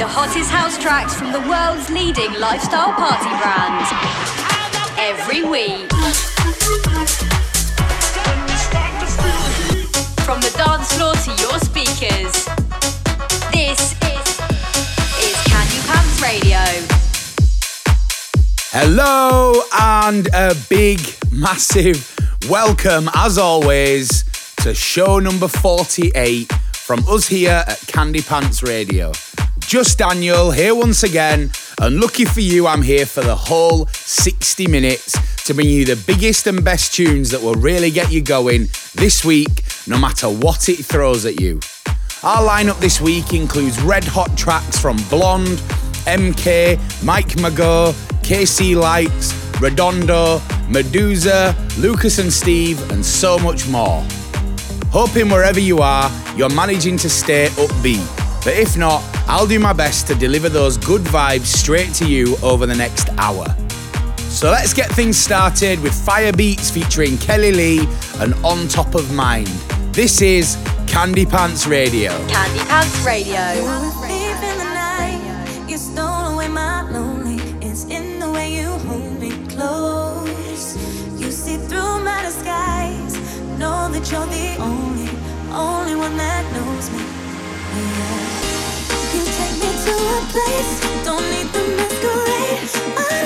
the hottest house tracks from the world's leading lifestyle party brand. Every week. From the dance floor to your speakers. This is, is Candy Pants Radio. Hello and a big, massive welcome, as always, to show number 48 from us here at Candy Pants Radio. Just Daniel here once again, and lucky for you, I'm here for the whole 60 minutes to bring you the biggest and best tunes that will really get you going this week, no matter what it throws at you. Our lineup this week includes red hot tracks from Blonde, MK, Mike Mago, KC Lights, Redondo, Meduza, Lucas and Steve, and so much more. Hoping wherever you are, you're managing to stay upbeat. But if not, I'll do my best to deliver those good vibes straight to you over the next hour. So let's get things started with Fire Beats featuring Kelly Lee and On Top of Mind. This is Candy Pants Radio. Candy Pants Radio. Know that you're the only, only one that knows me. You take me to a place, don't need the masquerade. I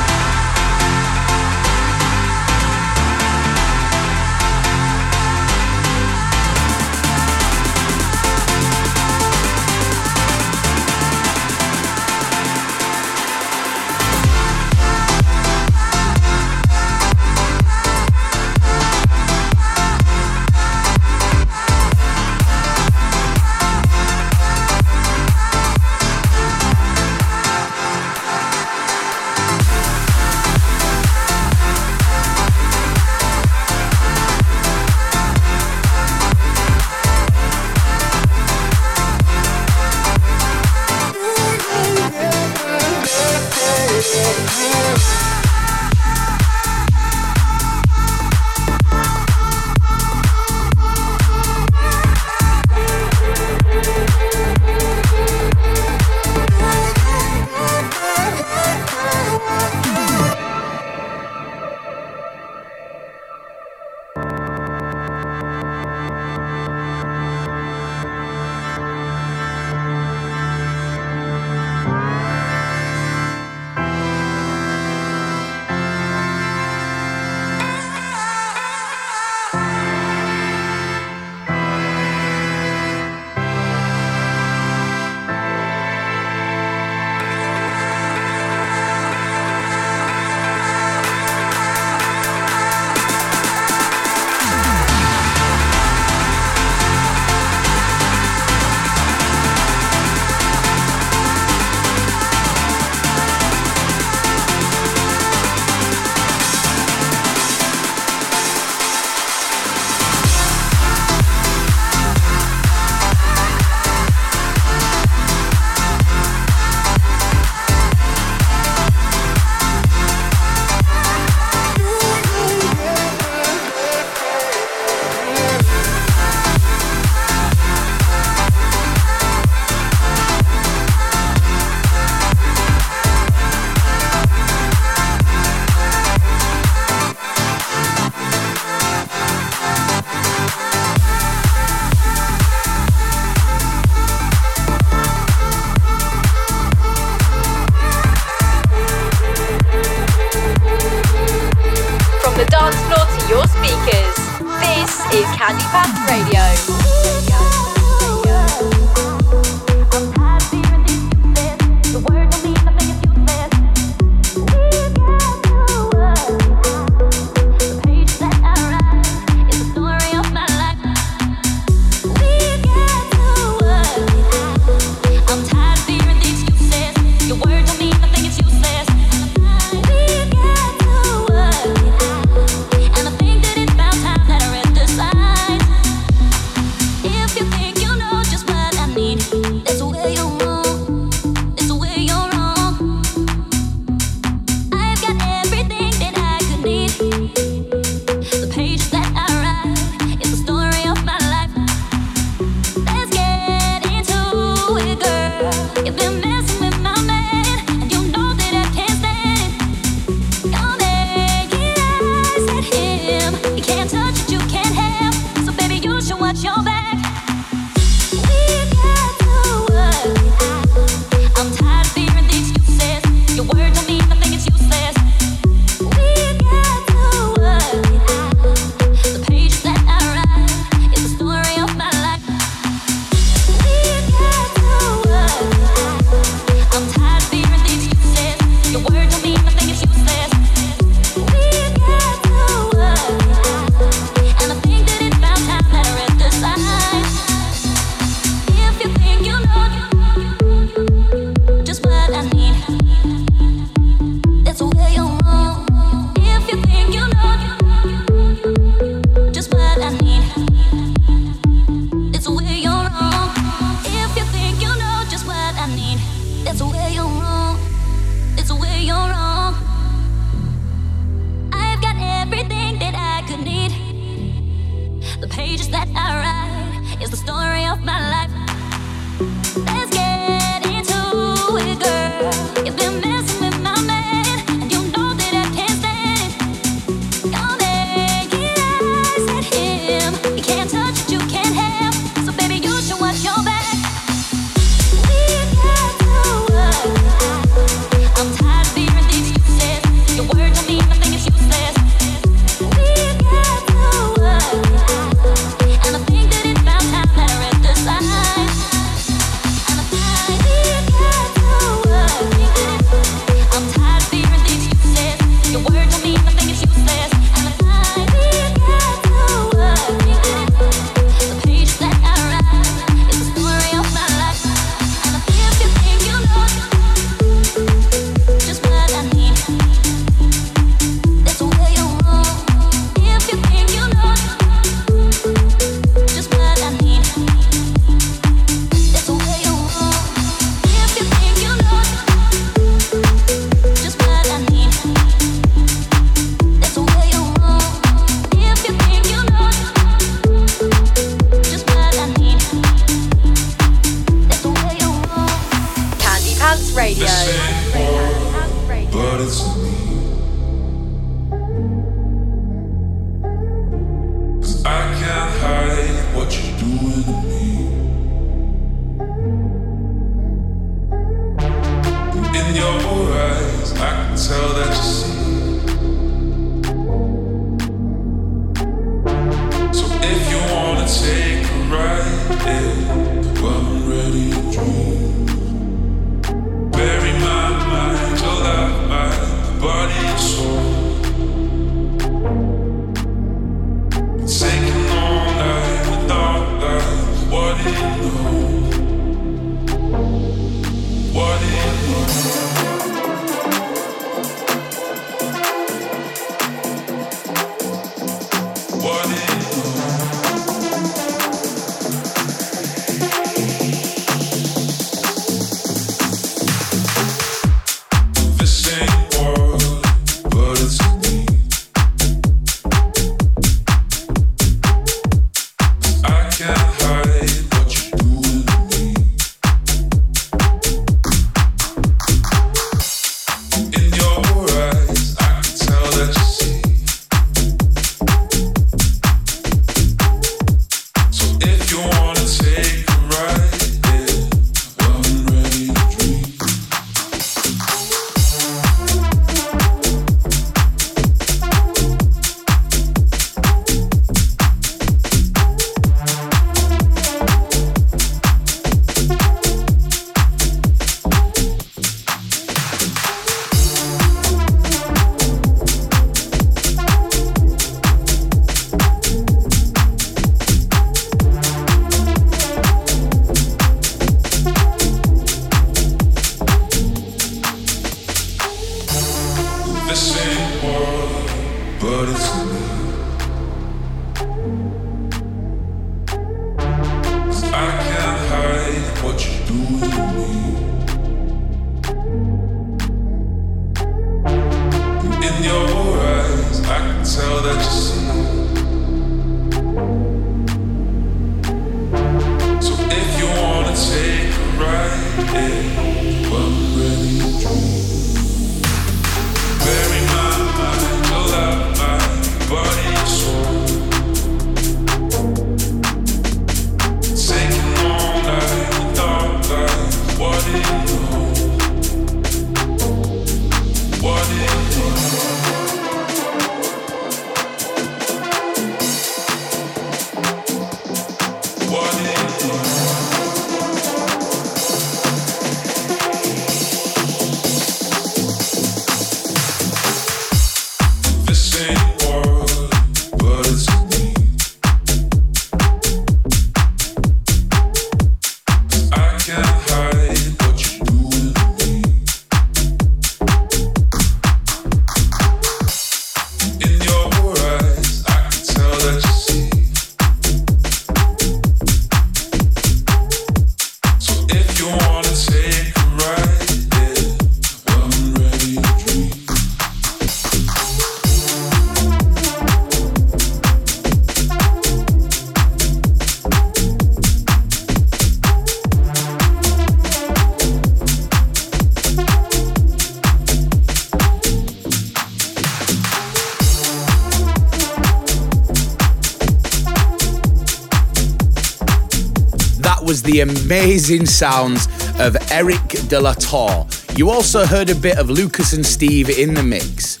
amazing sounds of Eric de la Tour. You also heard a bit of Lucas and Steve in the mix.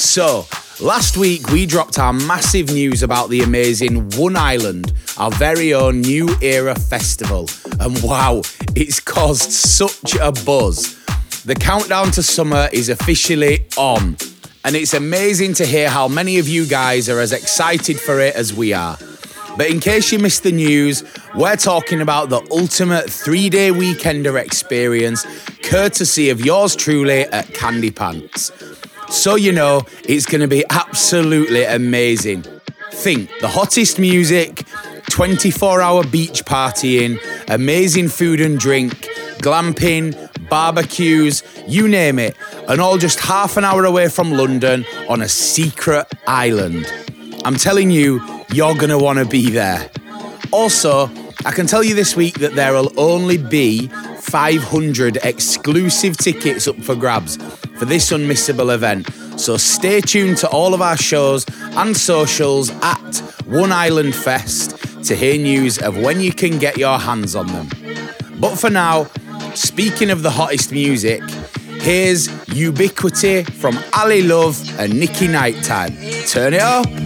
So, last week we dropped our massive news about the amazing One Island, our very own new era festival. And wow, it's caused such a buzz. The countdown to summer is officially on. And it's amazing to hear how many of you guys are as excited for it as we are. But in case you missed the news, we're talking about the ultimate three day weekender experience, courtesy of yours truly at Candy Pants. So you know, it's going to be absolutely amazing. Think the hottest music, 24 hour beach partying, amazing food and drink, glamping, barbecues, you name it, and all just half an hour away from London on a secret island. I'm telling you, you're going to want to be there. Also, I can tell you this week that there will only be 500 exclusive tickets up for grabs for this unmissable event. So stay tuned to all of our shows and socials at One Island Fest to hear news of when you can get your hands on them. But for now, speaking of the hottest music, here's Ubiquity from Ali Love and Nikki Nighttime. Turn it up.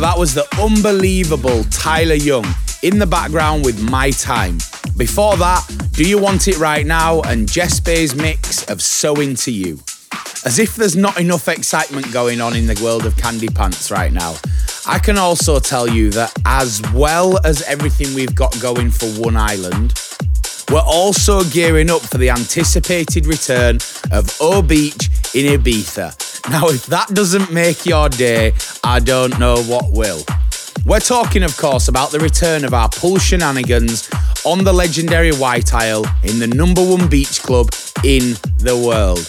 That was the unbelievable Tyler Young in the background with My Time. Before that, Do You Want It Right Now and Jess Bays mix of So Into You. As if there's not enough excitement going on in the world of Candy Pants right now. I can also tell you that as well as everything we've got going for One Island, we're also gearing up for the anticipated return of O Beach in Ibiza. Now, if that doesn't make your day, I don't know what will. We're talking, of course, about the return of our pool shenanigans on the legendary White Isle in the number one beach club in the world.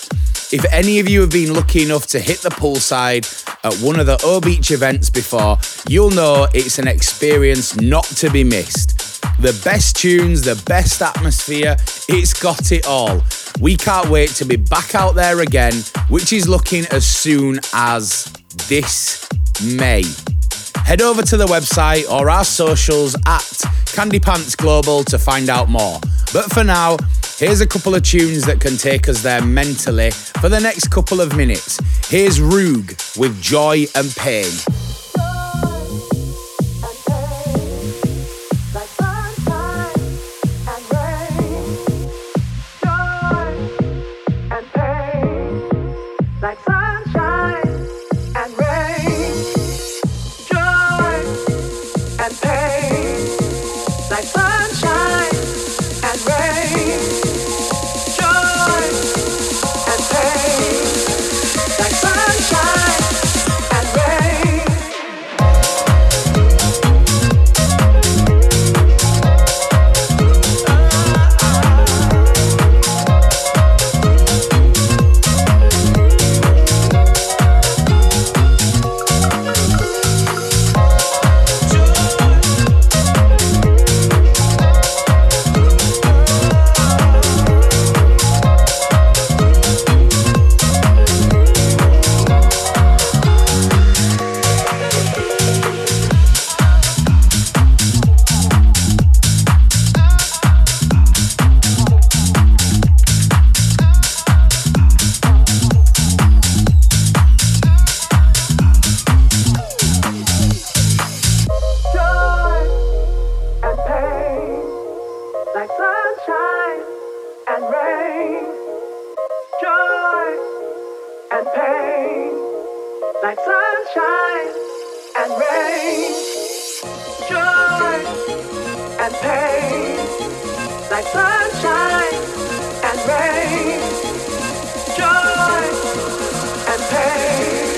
If any of you have been lucky enough to hit the poolside at one of the O Beach events before, you'll know it's an experience not to be missed the best tunes, the best atmosphere. It's got it all. We can't wait to be back out there again, which is looking as soon as this May. Head over to the website or our socials at Candy Pants Global to find out more. But for now, here's a couple of tunes that can take us there mentally for the next couple of minutes. Here's Roog with Joy and Pain. like sunshine and rain, joy and pain, like sunshine and rain, joy and pain.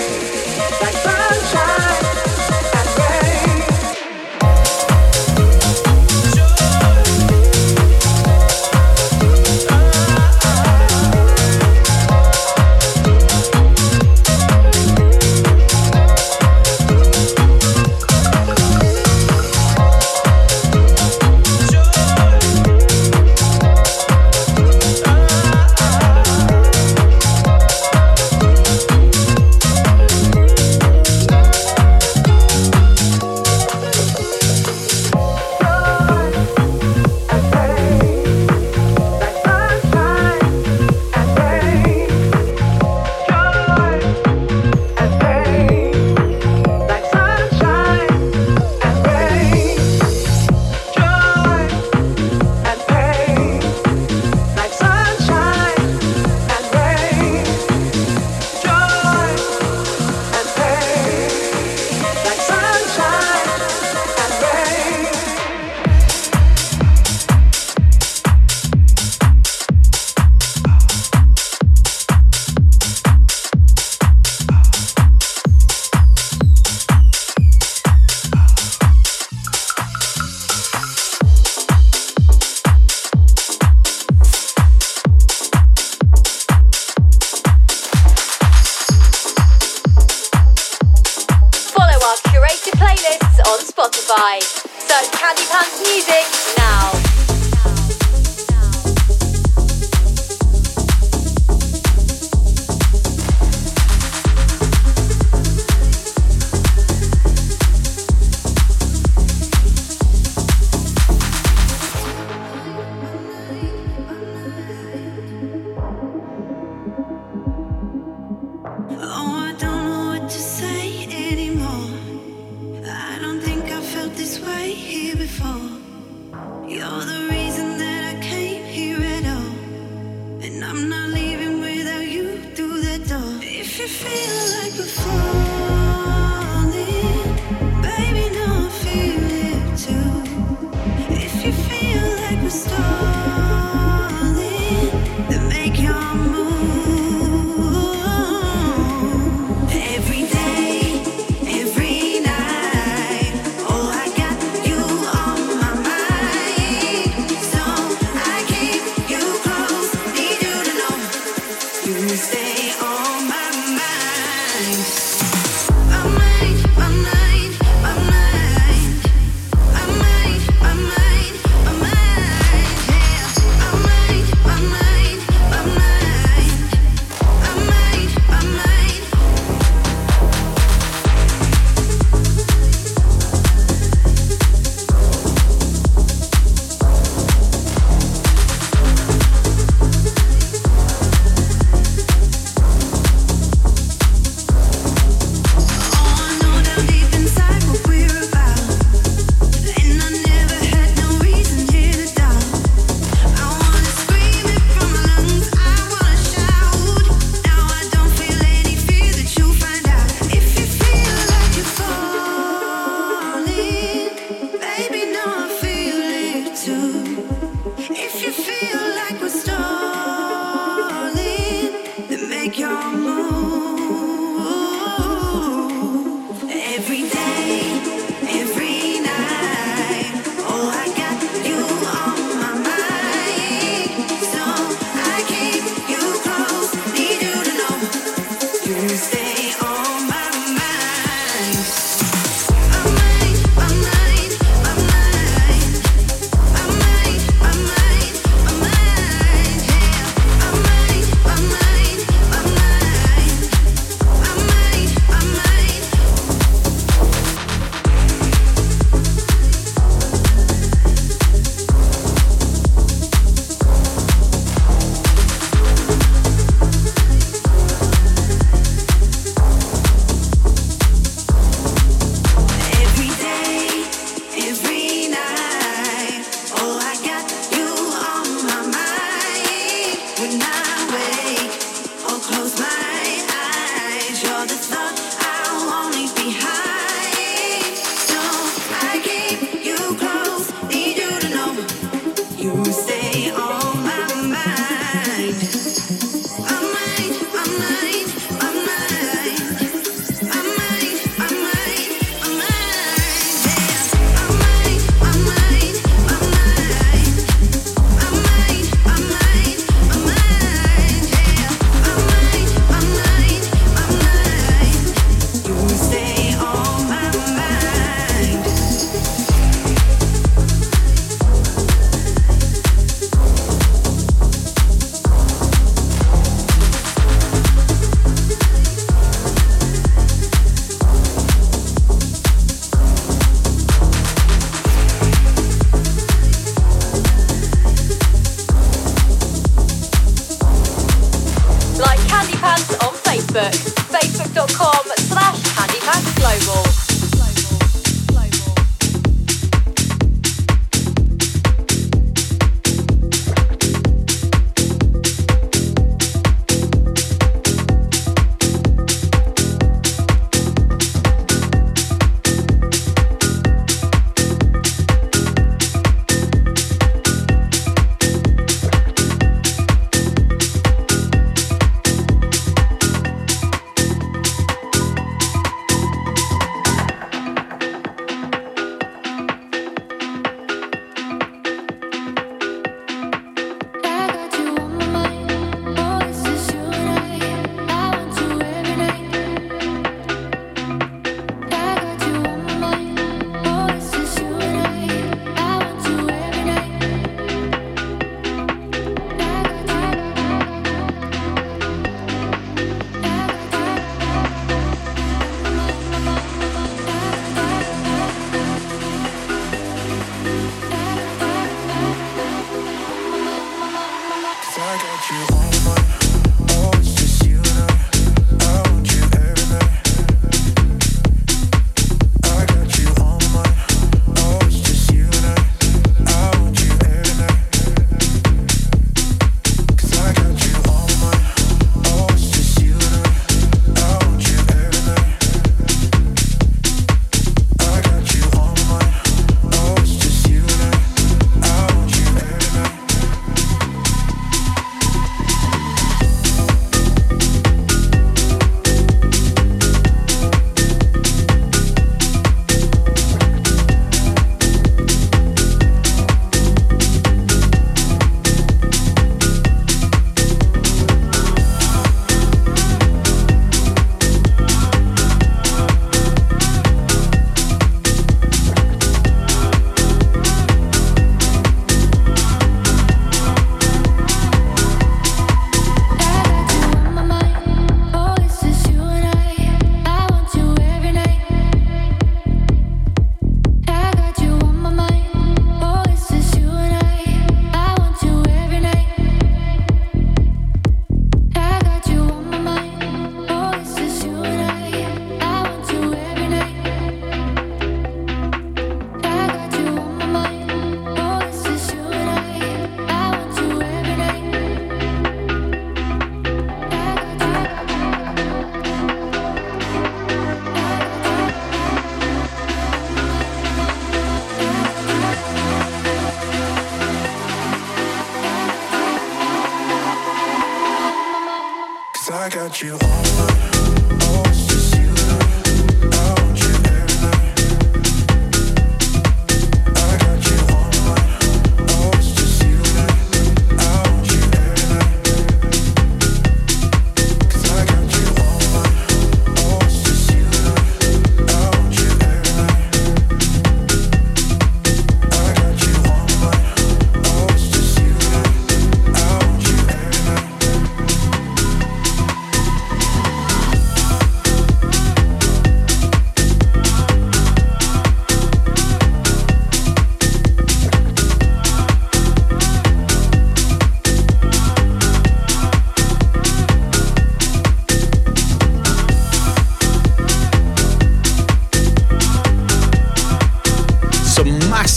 Candy Pants music now.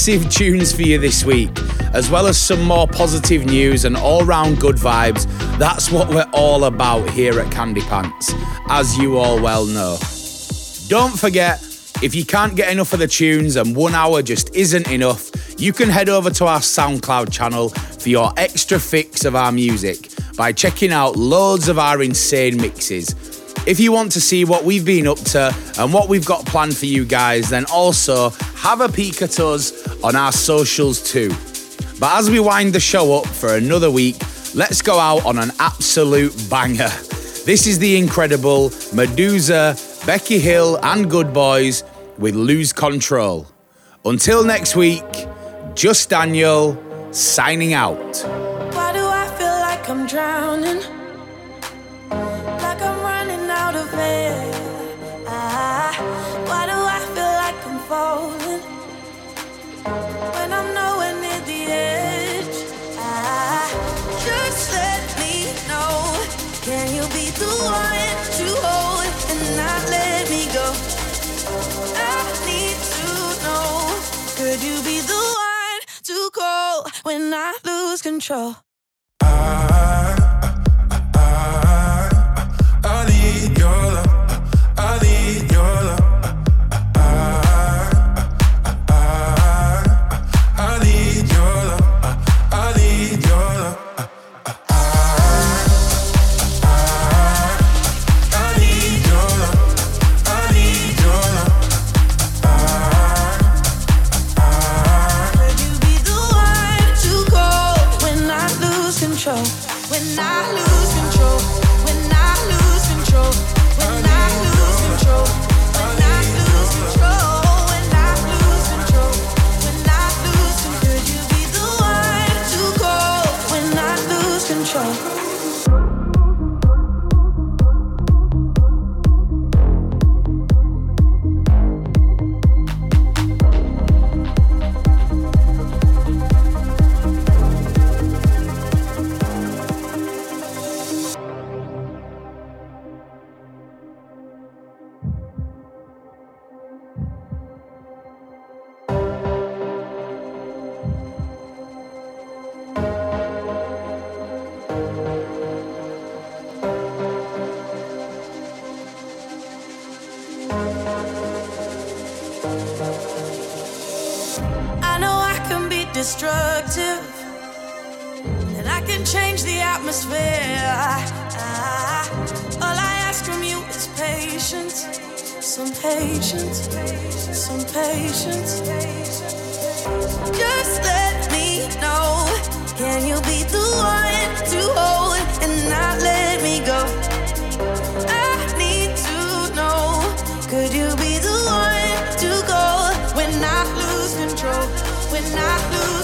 Massive tunes for you this week, as well as some more positive news and all round good vibes. That's what we're all about here at Candy Pants, as you all well know. Don't forget, if you can't get enough of the tunes and one hour just isn't enough, you can head over to our SoundCloud channel for your extra fix of our music by checking out loads of our insane mixes. If you want to see what we've been up to and what we've got planned for you guys, then also have a peek at us on our socials too. But as we wind the show up for another week, let's go out on an absolute banger. This is the incredible Meduza, Becky Hill, and Good Boys with Lose Control. Until next week, just Daniel signing out. Why do I feel like I'm drowning? Falling? When I'm nowhere near the edge. Ah, just let me know. Can you be the one to hold and not let me go? I need to know. Could you be the one to call when I lose control? I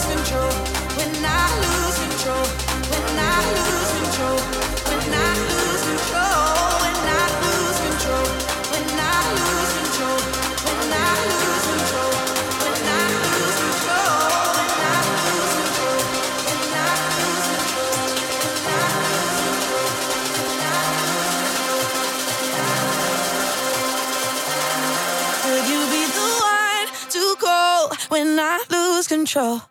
control? When I lose control? When I lose control? Control?